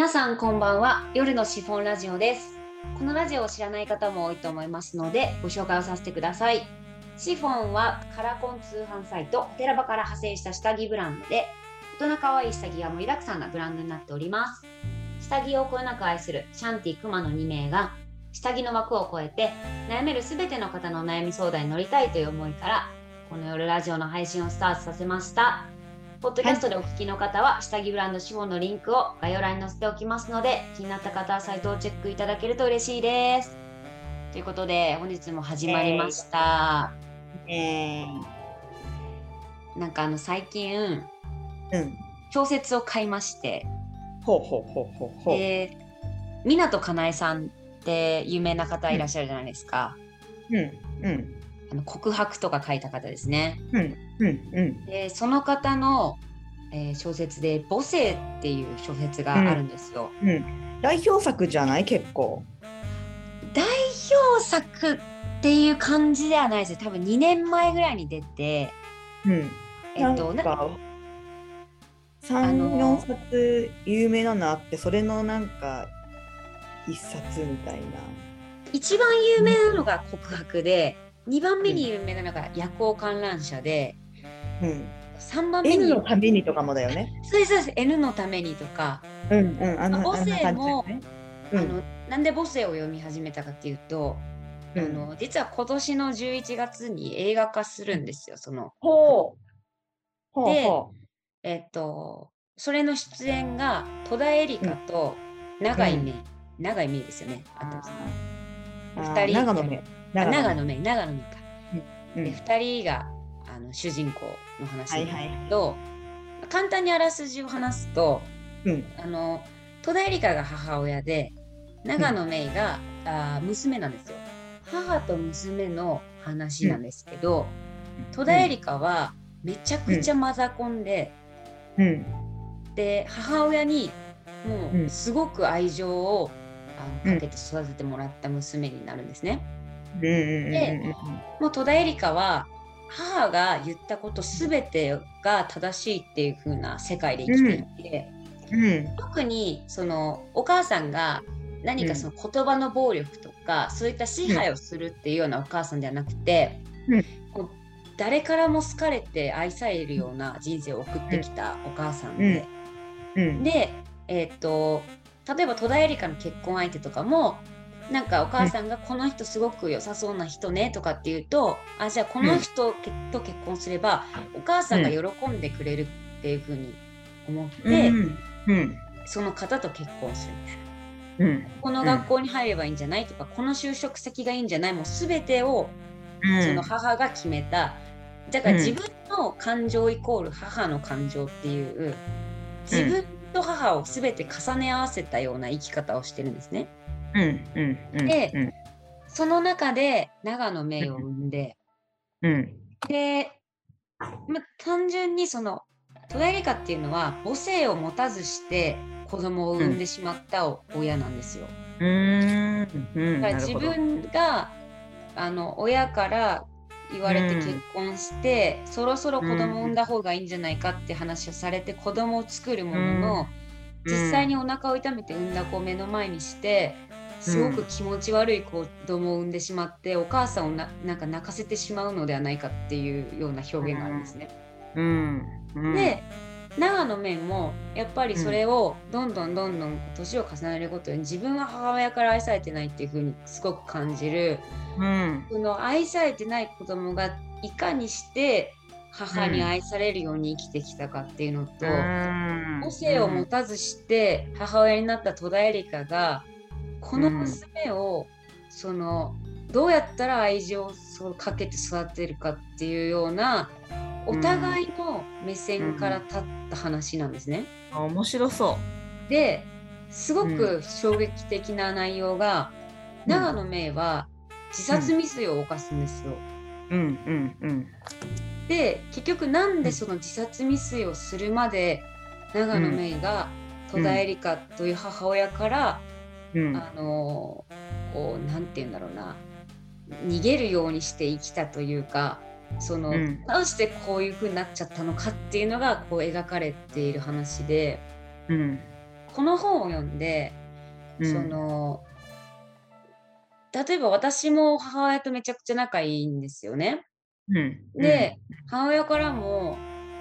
皆さんこんばんは。夜のシフォンラジオです。このラジオを知らない方も多いと思いますのでご紹介をさせてください。シフォンはカラコン通販サイトテラバから派生した下着ブランドで大人可愛い下着が盛りだくさんなブランドになっております。下着をこよなく愛するシャンティクマの2名が下着の枠を超えて悩めるすべての方の悩み相談に乗りたいという思いからこの夜ラジオの配信をスタートさせました。ポッドキャストでお聞きの方は、下着ブランドシフォンのリンクを概要欄に載せておきますので、気になった方はサイトをチェックいただけると嬉しいです。ということで、本日も始まりました。えなんかあの最近、うん。小説を買いまして、ほうほうほうほうほう。で、湊かなえさんって有名な方いらっしゃるじゃないですか。うん。うん。あの告白とか書いた方ですね。うん。うん。うん。で、その方の、えー小説で「母性」っていう小説があるんですよ。うん。代表作じゃない？結構。代表作っていう感じではないです多分2年前ぐらいに出てうん。えっとななんか。あ三の四冊有名なのあって、それのなんか。一冊みたいな。一番有名なのが告白で2番目に有名なのが夜行観覧車でうん。3番目 N にのためにとかもだよね。そうですそうです N のためにとか、うん。うん。あの。母性あんなね。うん。あのなんで母性を読み始めたかっていうと、うんあの実は今年の11月に映画化するんですよそのほう。ほうでほえっとそれの出演が戸田恵梨香と永井芽衣永井芽衣ですよねう。あとあー二人長野ね。あ長野。野芽衣長野か。うんで2人があの主人公の話はいなんですはい。けど、簡単にあらすじを話すとうん。あの戸田恵梨香が母親で長野芽衣が、あー娘なんですよ。母と娘の話なんですけど、戸田恵梨香はめちゃくちゃマザコンで、うん。で母親にもうんうすごく愛情をあうんのかけて育ててもらった娘になるんですね。もう戸田恵梨香は母が言ったこと全てが正しいっていう風な世界で生きていて、うん。特にそのお母さんが何かその言葉の暴力とか、そういった支配をするっていうようなお母さんではなくて、うん。こう誰からも好かれて愛されるような人生を送ってきたお母さんで、うん。で、えーっと例えば戸田恵梨香の結婚相手とかもなんかお母さんがこの人すごく良さそうな人ねとかって言うと、あじゃあこの人と結婚すればお母さんが喜んでくれるっていうふうに思って。その方と結婚するみたいな。うん。この学校に入ればいいんじゃないとか、この就職先がいいんじゃない？もう全てをその母が決めた、だからうん。自分の感情イコール母の感情っていう自分と母を全て重ね合わせたような生き方をしてるんですね。うん。うん。うん。でうん。その中で長野芽郁を産んで、うん。で、まあ、単純にその戸田恵梨香っていうのは母性を持たずして子供を産んでしまったお親なんですよ。うん。うん。だから自分があの親から言われてうん結婚して、そろそろ子供を産んだ方がいいんじゃないかって話をされて子供を作るものの、実際にお腹を痛めて産んだ子を目の前にしてすごく気持ち悪い子供を産んでしまって、お母さんをななんか泣かせてしまうのではないかっていうような表現があるんですね。うん。うん。で長野面もやっぱりそれをどんどんどんどん年を重ねるごとに自分は母親から愛されてないっていう風にすごく感じるうん。その愛されてない子供がいかにして母に愛されるように生きてきたかっていうのと、母性を持たずして母親になった戸田恵梨香がこの娘をそのどうやったら愛情をそうかけて育てるかっていうようなお互いの目線から立った話なんですね。あ面白そですごく衝撃的な内容が、うん長野芽郁は自殺未遂を犯すんですよ。う。うん。うん。うん。で結局なんでその自殺未遂をするまで長野芽郁が戸田恵梨香という母親から、うん。あのこうなんて言うんだろうな逃げるようにして生きたというかその、うんどうしてこういう風になっちゃったのかっていうのがこう描かれている話でうん。この本を読んで、うんその例えば私も母親とめちゃくちゃ仲いいんですよね。うんで、母親からも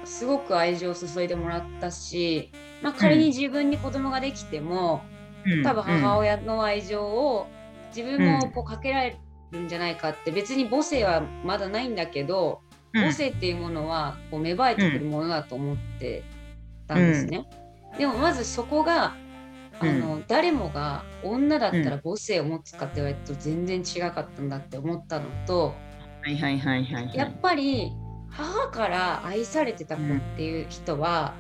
すごく愛情を注いでもらったし、まあ、仮に自分に子供ができても、うん多分母親親の愛情を自分もこうかけられるんじゃないかって別に母性はまだないんだけど、母性っていうものはこう芽生えてくるものだと思ってたんですね。でもまずそこがあの、誰もが女だったら母性を持つかって言われると全然違かったんだって思ったのと、はいはいはいはいはい。やっぱり母から愛されてた子っていう人は、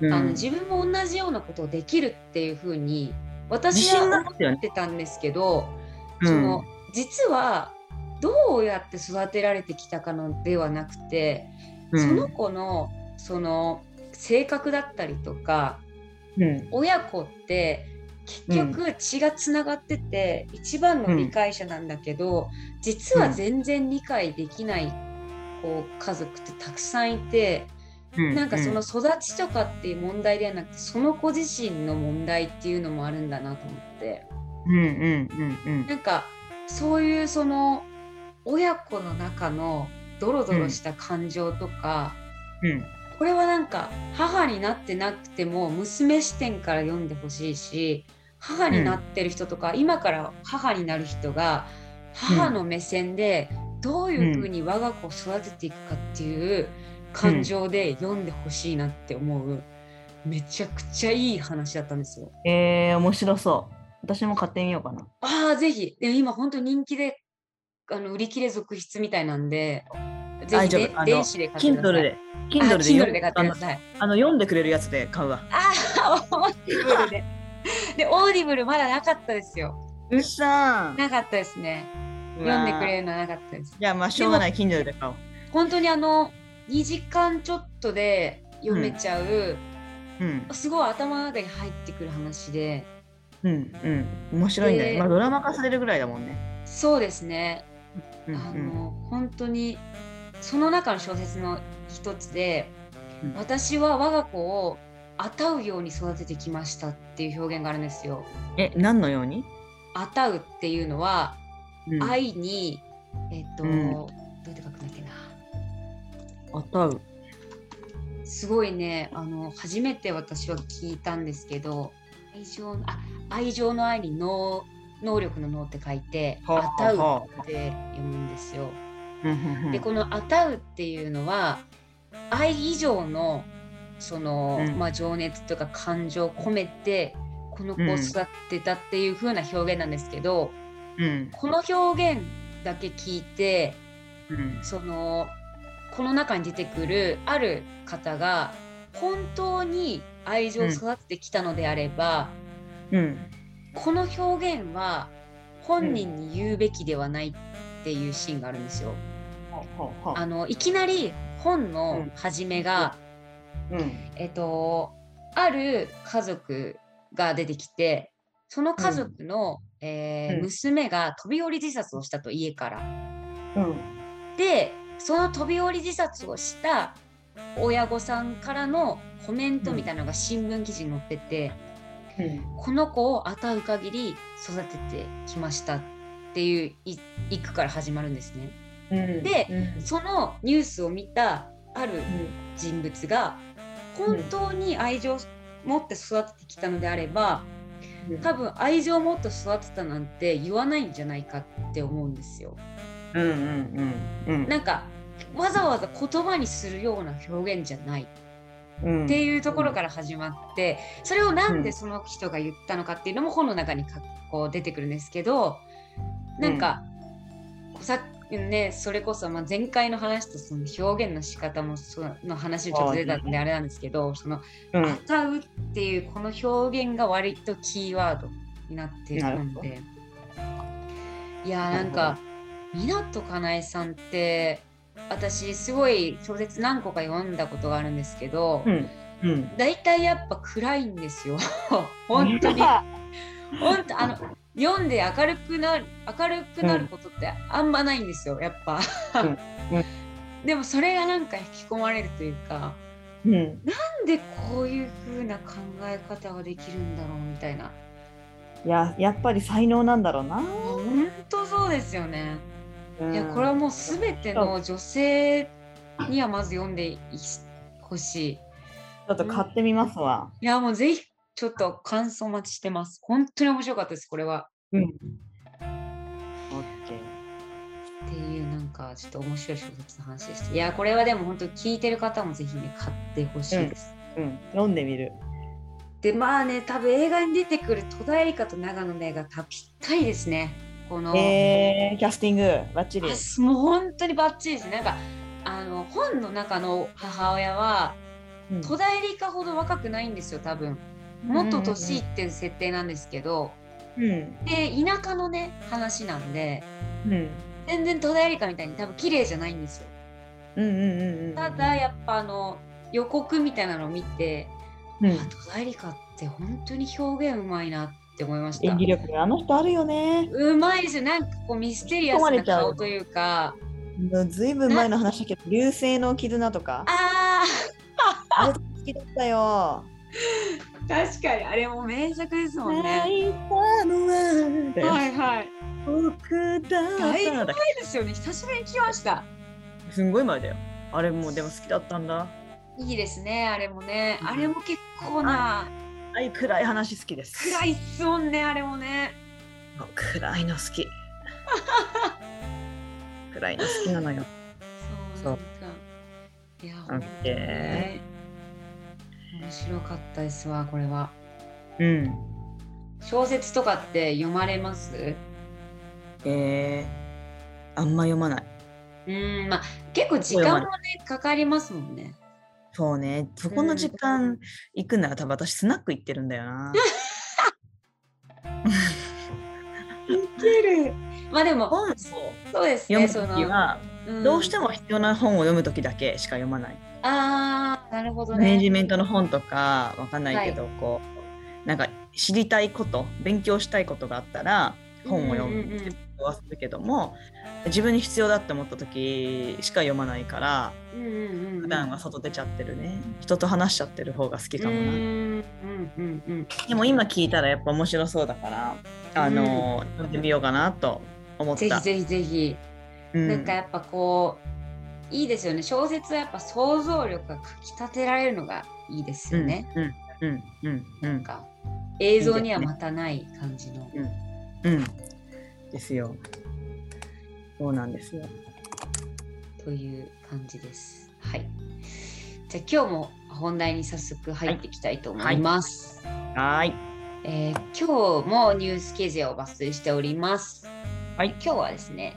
うん。あの自分も同じようなことをできるっていうふうに自私は思ってたんですけど、うん。その実はどうやって育てられてきたかのではなくて、うん。その子のその性格だったりとかうん。親子って結局血がつながってて、一番の理解者なんだけど、実は全然理解できないこう家族ってたくさんいて、うんなんかその育ちとかっていう問題ではなくてその子自身の問題っていうのもあるんだなと思って。うんうんうんうん。なんかそういうその親子の中のドロドロした感情とか、うん。これはなんか母になってなくても娘視点から読んでほしいし母になってる人とか、今から母になる人が母の目線でどういうふうに我が子を育てていくかっていう感情で読んでほしいなって思うめちゃくちゃいい話だったんですよ。えー、面白そう。私も買ってみようかな。ああぜひでも今本当人気であの売り切れ続出みたいなんでぜひ電子で買ってくださ Kindle い。Kindle で Kindle で買ってください。あの読んでくれるやつで買うわ。ああ、 Audible で。で、 Audible まだなかったですよ。うっさーなかったですね。読んでくれるのはなかったです。じゃあまあしょうがない Kindle で買おう。本当にあの、2時間ちょっとで読めちゃう、うん。すごい頭の中に入ってくる話で、うんうん。面白いんだまあドラマ化されるぐらいだもんね。そうですね。うんあの、本当に、その中の小説の一つで、うん。私は我が子をあたうように育ててきましたっていう表現があるんですよ。え何のように？あたうっていうのは、うん。愛に、えっと、うん。どうやって書くんだっけすごいね、あの、初めて私は聞いたんですけど、愛情の、あ、愛情の愛に能、能力の能って書いて、はああたうはって読むんですよ。で、このあたうっていうのは、愛以上の、その、うん。まあ、情熱とか感情を込めて、この子を育てたっていう風な表現なんですけど、うん。この表現だけ聞いて、うん。そのこの中に出てくるある方が本当に愛情を育ててきたのであれば、うん。この表現は本人に言うべきではないっていうシーンがあるんですよ。あのいきなり本の始めが、うん。えっとある家族が出てきてその家族の、えーうん。娘が飛び降り自殺をしたと家から。うん。でその飛び降り自殺をした親御さんからのコメントみたいなのが新聞記事に載ってて、この子を与う限り育ててきましたっていうい一句から始まるんですね。うん。でうん。そのニュースを見たある人物が本当に愛情を持って育ててきたのであれば多分愛情を持って育てたなんて言わないんじゃないかって思うんですよ。うんうんうんうん。なんかわざわざ言葉にするような表現じゃない。うん。っていうところから始まってそれをなんでその人が言ったのかっていうのも本の中にかこう出てくるんですけどなんか、さっきねそれこそまあ前回の話とその表現の仕方もその話にちょっと出たんであれなんですけどその「うん。あたう」っていうこの表現が割とキーワードになっているのでいやーなんか湊かなえさんって私すごい小説何個か読んだことがあるんですけど、うんうん大体やっぱ暗いんですよ 本当に本当あの読んで明るくなる明るくなることってあんまないんですよやっぱ、でもそれがなんか引き込まれるというかうん。なんでこういう風な考え方ができるんだろうみたいな。いや、やっぱり才能なんだろうな。本当そうですよね。うんいやこれはもうすべての女性にはまず読んでほしい。ちょっと買ってみますわ。いやもうぜひちょっと感想待ちしてます。本当に面白かったですこれは。うん。オッケー。っていうなんかちょっと面白い小説の話でした。いやこれはでも本当聞いてる方もぜひね買ってほしいです。うん。読んでみる。でまあね多分映画に出てくる戸田恵梨香と長野芽がたぴったりですね。この、えー、キャスティング、バッチリ。あもう本当にバッチリですね。なんかあの本の中の母親はうん戸田恵梨香ほど若くないんですよ多分。もっと年いってる設定なんですけど、うん。で田舎のね話なんでうん。全然戸田恵梨香みたいに多分綺麗じゃないんですよ。うんうんうんうん。ただやっぱあの予告みたいなのを見て、うん、あ戸田恵梨香って本当に表現うまいなって思いました演。技力があの人あるよね。うまいですよなんかこうミステリアスな顔というかずいぶん前の話だけど、流星の絆とか。ああれ好きだったよ。ー確かにあれも名作ですもんね。ははいはい。僕だだいぶ前ですよね久しぶりに聞きました。すんごい前だよ。あれもうでも好きだったんだ。いいですねあれもねうんあれも結構なああいう暗い話好きです。暗いっすもんねあれもね。暗いの好き。暗いの好きなのよ。そうなんかいや本当にね面白かったですわこれは。うん。小説とかって読まれます？えー、あんま読まない。うんまあ結構時間もねかかりますもんね。そうね、そこの時間行くなら多分私スナック行ってるんだよな。いける。まあでも本をそうです読むねその、ときは、うんどうしても必要な本を読むときだけしか読まない。ああなるほどマネジね。メントの本とかわかんないけど、こうなんか知りたいこと勉強したいことがあったら本を読んうんうんうん。はするけども自分に必要だって思った時しか読まないからうんうんうんうん。普段は外出ちゃってるね。人と話しちゃってる方が好きかもな。うんうんうんうんでも今聞いたらやっぱ面白そうだからあの、読んでみようかなと思った。ぜひぜひぜひ、うん。なんかやっぱこういいですよね。小説はやっぱ想像力がかきたてられるのがいいですよね、うんうんうんうなん。んか映像にはまたない感じの、うんですよ。そうなんですよ。という感じですはいじゃあ今日も本題に早速入っていきたいと思います、はーい。えー今日もニュース記事を抜粋しております。はい今日はですね、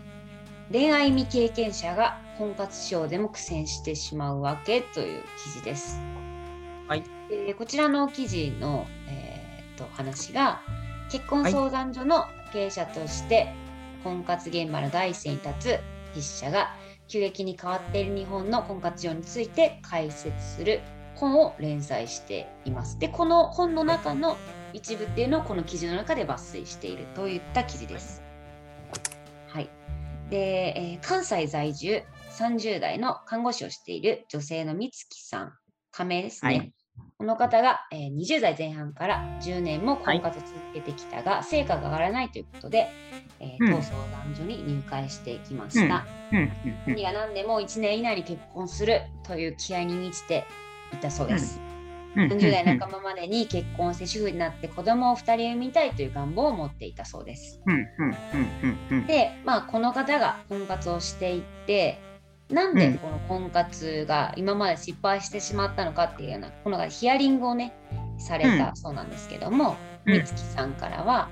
恋愛未経験者が婚活症でも苦戦してしまうわけという記事です。はい。でこちらの記事の、えーっと話が結婚相談所の経営者として婚活現場の第一線に立つ筆者が急激に変わっている日本の婚活上について解説する本を連載しています。でこの本の中の一部っていうのをこの記事の中で抜粋しているといった記事です。はい。で、えー関西在住30代の看護師をしている女性の美月さん、仮名ですね。はいこの方が、えー20代前半から10年も婚活を続けてきたが、成果が上がらないということで、えーうん。当相談所に入会してきました。何が何でも1年以内に結婚するという気合に満ちていたそうです。うん。40代半ばまでに結婚して主婦になって子供を2人産みたいという願望を持っていたそうです。で、まあ、この方が婚活をしていってなんでこの婚活が今まで失敗してしまったのかっていうようなこのヒアリングをねされたそうなんですけども、うん。美月さんからは、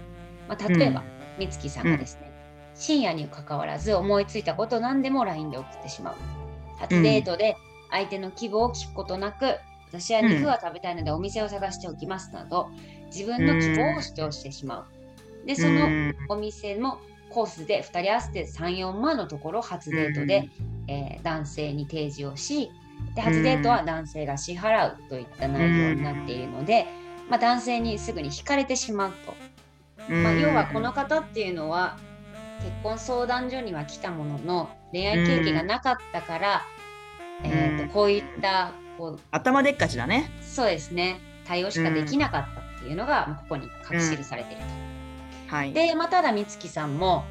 まあ、例えば、美月さんがですね、深夜にかかわらず思いついたことを何でも LINE で送ってしまう。初デートで相手の希望を聞くことなく、私は肉が食べたいのでお店を探しておきますなど自分の希望を主張してしまう。でそのうん。お店もコースで2人合わせて34万のところを初デートで、えー男性に提示をしで初デートは男性が支払うといった内容になっているので、まあ、男性にすぐに惹かれてしまうと、まあ、要はこの方っていうのは結婚相談所には来たものの恋愛経験がなかったから、えーとこういったこう頭でっかちだね。そうですね。対応しかできなかったっていうのが、まあここに書き記されていると。はい。で、まあ、ただ美月さんも、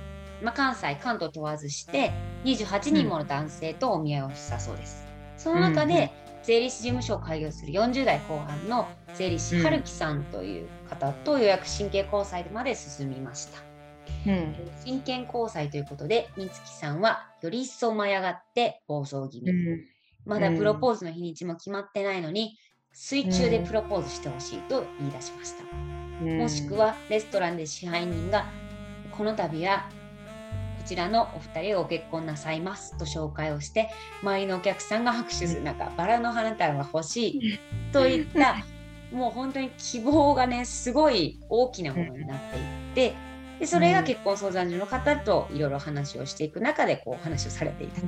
まあ、関西関東問わずして28人もの男性とお見合いをしたそうです。その中うんうんで、税理士事務所を開業する40代後半の税理士うん春樹さんという方とようやく真剣交際まで進みました。うん。真剣交際ということで美月さんはより一層舞い上がって暴走気味。まだプロポーズの日にちも決まってないのに、水中でプロポーズしてほしいと言い出しました。うんもしく。はレストランで支配人がこの度はこちらのお二人をご結婚なさいますと紹介をして周りのお客さんが拍手する中バラの花束が欲しいといったもう本当に希望がねすごい大きなものになっていってでそれが結婚相談所の方といろいろ話をしていく中でこうお話をされていたと。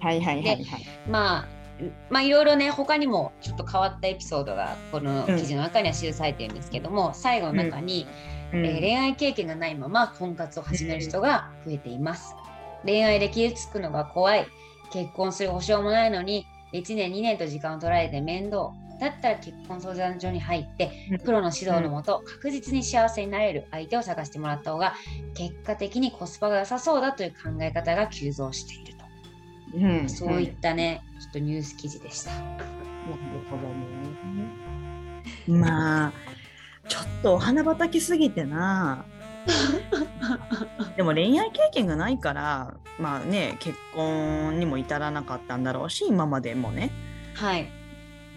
はいはいはいはい。まあまあいろいろね他にもちょっと変わったエピソードがこの記事の中には記されてるんですけども、最後の中に、うんえー恋愛経験がないまま婚活を始める人が増えています。恋愛で傷つくのが怖い。結婚する保証もないのに、1年2年と時間を取られて面倒。だったら結婚相談所に入ってうん、プロの指導のもと、確実に幸せになれる相手を探してもらった方が、結果的にコスパが良さそうだという考え方が急増していると。うんそういったね、ちょっとニュース記事でした。なるほどね。まあ、ちょっとお花畑すぎてな。でも恋愛経験がないから、まあね、結婚にも至らなかったんだろうし、今までもね。はい。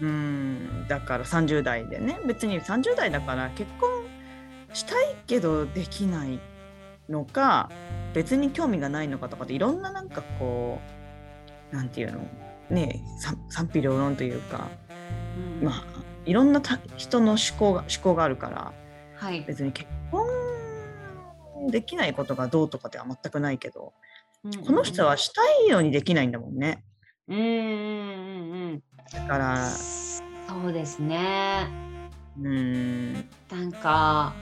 うん、だから30代でね、別に30代だから結婚したいけどできないのか、別に興味がないのかとかっていろんななんかこう、なんていうの、ね、賛賛否両論というか、うん。まあ、いろんなた人の思考が思考があるからはい。別に結婚できないことがどうとかでは全くないけど、この人はしたいようにできないんだもんね。うんうんうんうん。だからそうですね。うん。なんか、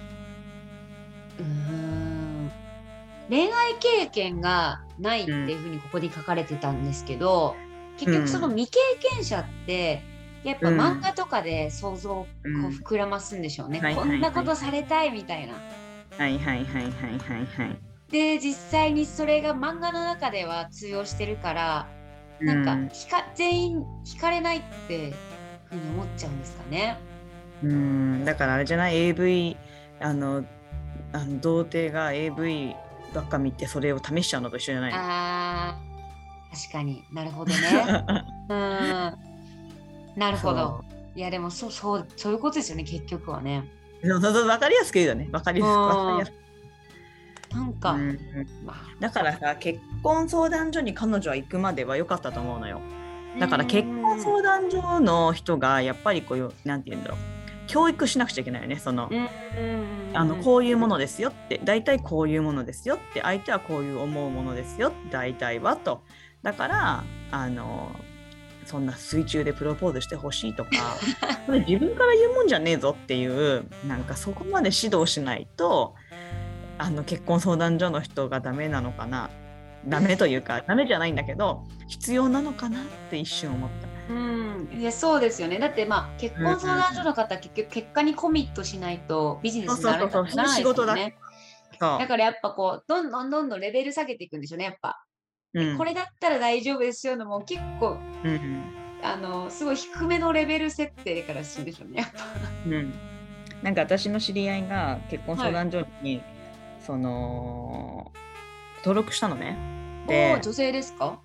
うーん、恋愛経験がないっていうふうにここに書かれてたんですけど、結局その未経験者って、やっぱうん。漫画とかで想像を膨らますんでしょうね。はいはいはい。こんなことされたいみたいな。はいはいはいはいはい。はいで、実際にそれが漫画の中では通用してるから、なんか、ひか全員惹かれないってふうに思っちゃうんですかね。うん。うんだからあれじゃない？AV あのあの童貞が AV ばっか見てそれを試しちゃうのと一緒じゃないの？あー確かに。なるほどね。うん。なるほど。いやでもそうそうそういうことですよね結局はね。そうそうそう分かりやすく言うよね。分かりやすくうん。分かりやすく、なんか、うんまだからさ結婚相談所に彼女は行くまでは良かったと思うのよ。だから結婚相談所の人がやっぱりこういうなんて言うんだろう教育しなくちゃいけないよねその、うんあのこういうものですよって大体こういうものですよって相手はこういう思うものですよ大体はと。だからあのそんな水中でプロポーズしてほしいとか 自分から言うもんじゃねえぞっていうなんかそこまで指導しないとあの結婚相談所の人がダメなのかな。ダメというかダメじゃないんだけど必要なのかなって一瞬思った。うん、いやそうですよね。だってまあ結婚相談所の方は結局結果にコミットしないとビジネスにならないですもんね。だ。からやっぱこうどんどんどんどんレベル下げていくんでしょうねやっぱ、うん。これだったら大丈夫ですよのもう結構うんあのすごい低めのレベル設定からするんでしょうねやっぱ。うん、なんか私の知り合いが結婚相談所に、その登録したのね。おでー女性ですか？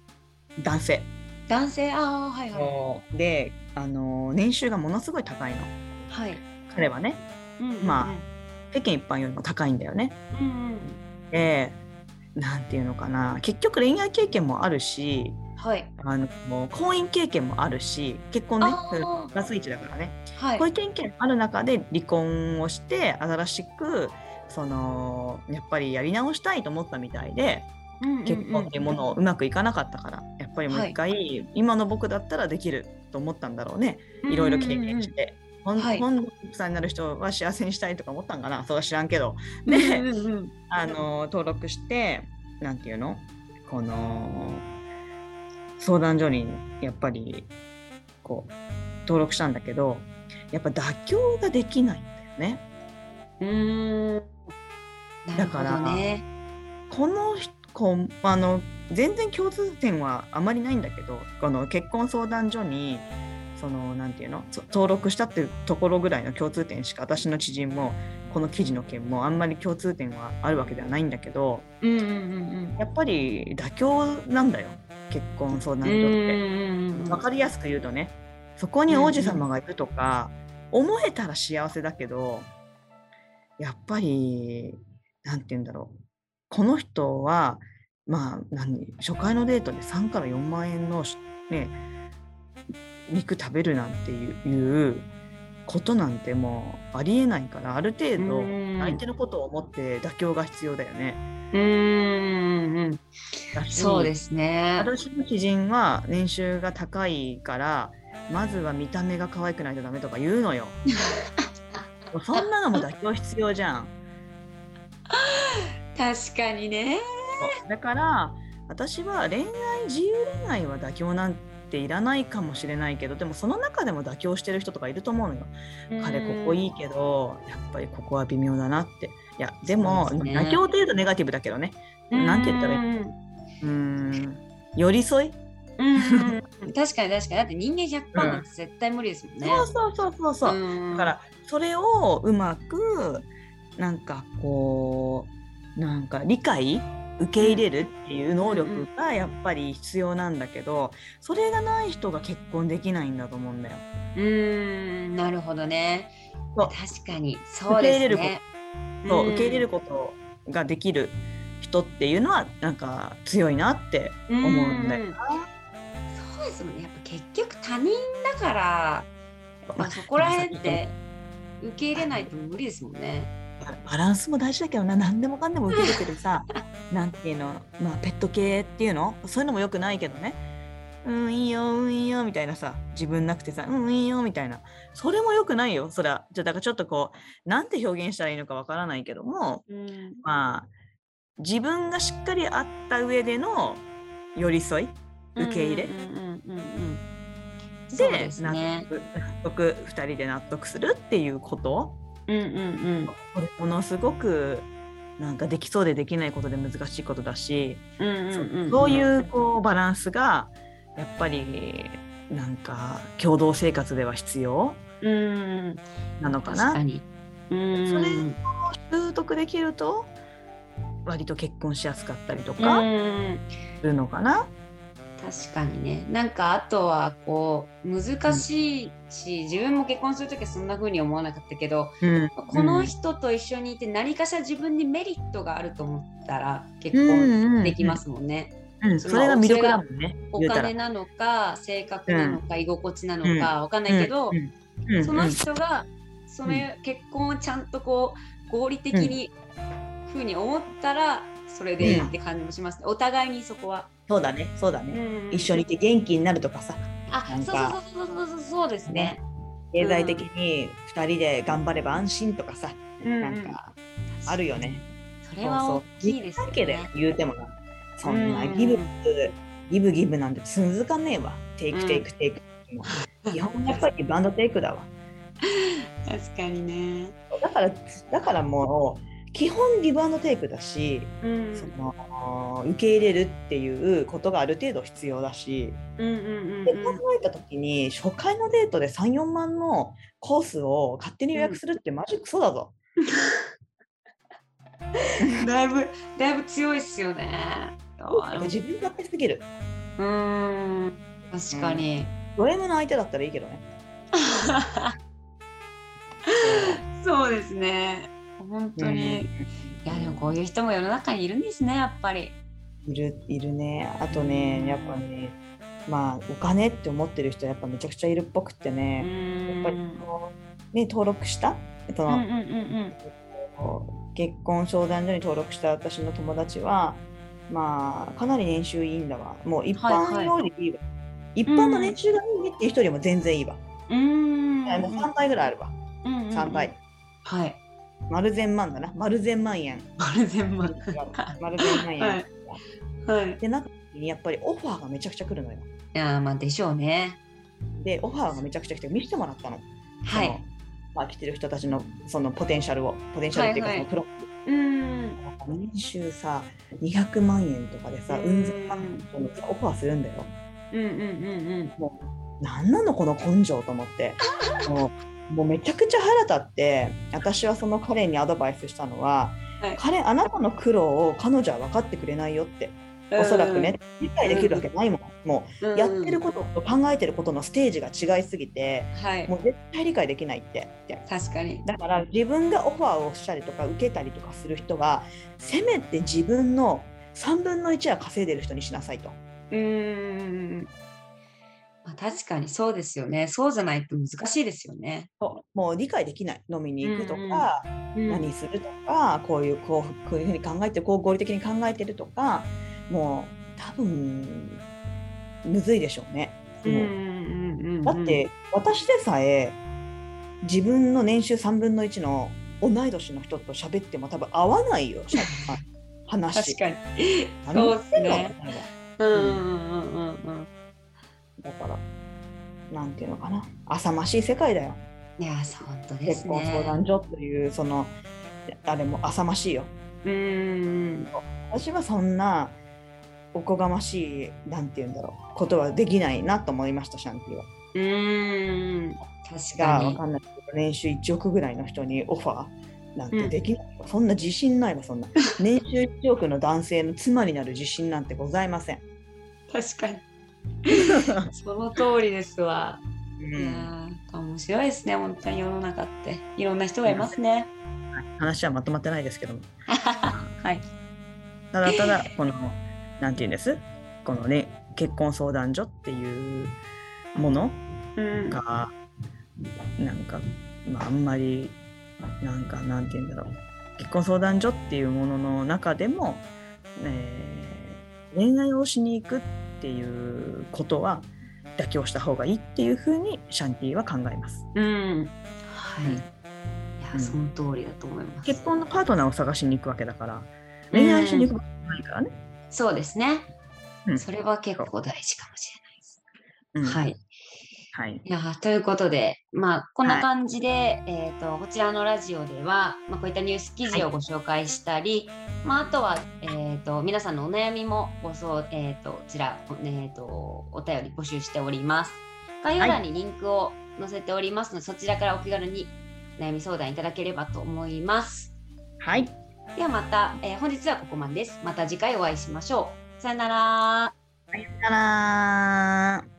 男性。男性ああはいはい。であの年収がものすごい高いの。はい。彼はねうんうんうんま世間一般よりも高いんだよね。うんうんでなんていうのかな結局恋愛経験もあるしはいあのもう婚姻経験もあるし結婚ねプラス1だからね。はいこういう経験ある中で離婚をして新しくそのやっぱりやり直したいと思ったみたいで結婚っていうものをうまくいかなかったからやっぱりもう一回、今の僕だったらできると思ったんだろうね。いろいろ経験して。ほんはい。今度奥さんになる人は幸せにしたいとか思ったんかな。そうは知らんけど。うんで、あの登録してなんていうの？この相談所にやっぱりこう登録したんだけどやっぱ妥協ができないんだよね。うーん。なるほどね。この人こうあの全然共通点はあまりないんだけどこの結婚相談所にそのなんていうのそ登録したっていうところぐらいの共通点しか私の知人もこの記事の件もあんまり共通点はあるわけではないんだけどうんうんうんやっぱり妥協なんだよ結婚相談所って。うんうんうんうん分かりやすく言うとねそこに王子様がいるとか、思えたら幸せだけどやっぱりなんて言うんだろうこの人はまあ何初回のデートで3から4万円のしね肉食べるなんていうことなんてもうありえないからある程度うん相手のことを思って妥協が必要だよね。うんそうですね私の知人は年収が高いからまずは見た目が可愛くないとダメとか言うのよ。そんなのも妥協必要じゃん。確かにね。だから私は恋愛自由恋愛は妥協なんていらないかもしれないけどでもその中でも妥協してる人とかいると思うのよ。彼ここいいけどやっぱりここは微妙だなって。いやでもね。妥協っていうとネガティブだけどね。なんて言ったらいい？いうーん。寄り添い？確かに確かに。だって人間100%なんて絶対無理ですもんね。そうそうそうそうそう。うん。だからそれをうまくなんかこうなんか理解受け入れるっていう能力がやっぱり必要なんだけどそれがない人が結婚できないんだと思うんだよ。うーんなるほどね。確かにそうですね。そう受け入れることができる人っていうのはなんか強いなって思うんだようんそうですもんね。やっぱ結局他人だから、まあ、そこら辺って受け入れないと無理ですもんね。バランスも大事だけどな。何でもかんでも受け入れてるさ。なんていうの。まあペット系っていうの？そういうのもよくないけどね。うんいいようんいいよ。みたいなさ。自分なくてさ。うんいいよ。みたいな。それもよくないよ。そりゃじゃあだからちょっとこうなんて表現したらいいのかわからないけども。うん。まあ自分がしっかりあった上での寄り添い？受け入れ？で納得。2人で納得するっていうこと？うんうんうんこれものすごくなんかできそうでできないことで難しいことだし、うんうんそうんそういうこうバランスがやっぱりなんか共同生活では必要うんなのかな確か。に。うんそれ習得できると割と結婚しやすかったりとうかんするのかな。確かにね。なんかあとはこう難しいし、自分も結婚する時はそんな風に思わなかったけど、うん。この人と一緒にいて何かしら自分にメリットがあると思ったら結うん婚うん。できますもんね。うん。それが魅力だもんね。お金なのか性格なのか、居心地なのかわかんないけど、うん。うん。うん。その人がその結婚をちゃんとこう合理的に風に思ったらそれでって感じもしますね。お互いにそこは。そうだねそうだね、うん一緒にいて元気になるとかさあそうそうそうそうそうそうですね。経済的に2人で頑張れば安心とかさ、うんなんかあるよね。それは大きいですよだけでね。言うてもなそんなうんギブギブギブなんて続かねえわテイクうんテイクテイク、基本やっぱりバンドテイクだわ確かにね。だからだからもう基本ギブアンドテイクだし、うんその受け入れるっていうことがある程度必要だし、うんうんうんで考えた時に初回のデートで34万のコースを勝手に予約するってマジクソだぞ。うん。だいぶだいぶ強いっすよね。あ自分勝手すぎる。うーん確かに。ド M の相手だったらいいけどね。そうですね。本当に。いやでもこういう人も世の中にいるんですねやっぱり。いるいるね。あとね、やっぱね、まあお金って思ってる人やっぱめちゃくちゃいるっぽくってうね、ーんやっぱりこうね登録した、そのうんうんうんこう結婚相談所に登録した私の友達は、まあかなり年収いいんだわ。もう一般よりいいわ。一般の年収がいいねっていう人よりも全然いいわ。うん。もう3倍ぐらいあるわ。うんうんうん3倍。。はい。丸千万だな。丸千万円。丸全万。丸千万円。はいはい。で、なった時にやっぱりオファーがめちゃくちゃ来るのよ。いやーまあでしょうね。でオファーがめちゃくちゃ来て見せてもらったの。はいまあ、来てる人たちのそのポテンシャルをポテンシャルっていうかはいはいそのプロ、うん年収さ200万円とかでさうんうん千万円のオファーするんだよ。うんうんうんもう何なのこの根性と思ってもう もうめちゃくちゃ腹立って私はその彼にアドバイスしたのは、はい。彼あなたの苦労を彼女は分かってくれないよってうん。おそらくね理解できるわけないもん、もうん。うやってることと考えてることのステージが違いすぎてはい。もう絶対理解できないって。って確かに。だから自分がオファーをしたりとか受けたりとかする人はせめて自分の3分の1は稼いでる人にしなさいと。うーんまあ、確かにそうですよね。そうじゃないと難しいですよね、そう。もう理解できない。飲みに行くとか、うん。うん。何するとかこういうこうこういうふうに考えてこう合理的に考えてるとかもう多分むずいでしょうね。もう。うんうんうんうん。だって私でさえ自分の年収3分の1の同い年の人と喋っても多分合わないよ 話。確かに。何そうですね。うんうんうんうんだからなんていうのかな。浅ましい世界だよ。いやそう本当で結す婚相談ね所というそのあれも浅ましいよ。うんうん私はそんなおこがましいなんて言うんだろうことはできないなと思いましたシャンティは。うーん確かに。がわかんない。年収1億ぐらいの人にオファーなんてできないわ、そんな自信ないわそんな。年収1億の男性の妻になる自信なんてございません。確かに その通りですわ。ういやん、ー面白いですね本当に世の中って。いろんな人がいますね。話はまとまってないですけども。はい。ただただこのなんて言うんです？このね結婚相談所っていうものうん。がなんか、まあ、あんまりなんかなんて言うんだろう。結婚相談所っていうものの中でも、えー恋愛をしに行くっていうことは妥協した方がいいっていうふうにシャンティは考えます。うん。はい、うん。いやうん。その通りだと思います。結婚のパートナーを探しに行くわけだから恋愛しに行くわけじゃないからね。そうですね、うん。それは結構大事かもしうんれないです、はいはいいやーということで、まあ、こんな感じで、えー、とこちらのラジオでは、まあ、こういったニュース記事をご紹介したり、まあ、あとは、えー、と皆さんのお悩みもごそう、えー、とこちら、えー、とお便り募集しております。概要欄にリンクを載せておりますので、そちらからお気軽に悩み相談いただければと思います。はい。ではまた、えー本日はここまでです。また次回お会いしましょう。さよなら。さよなら。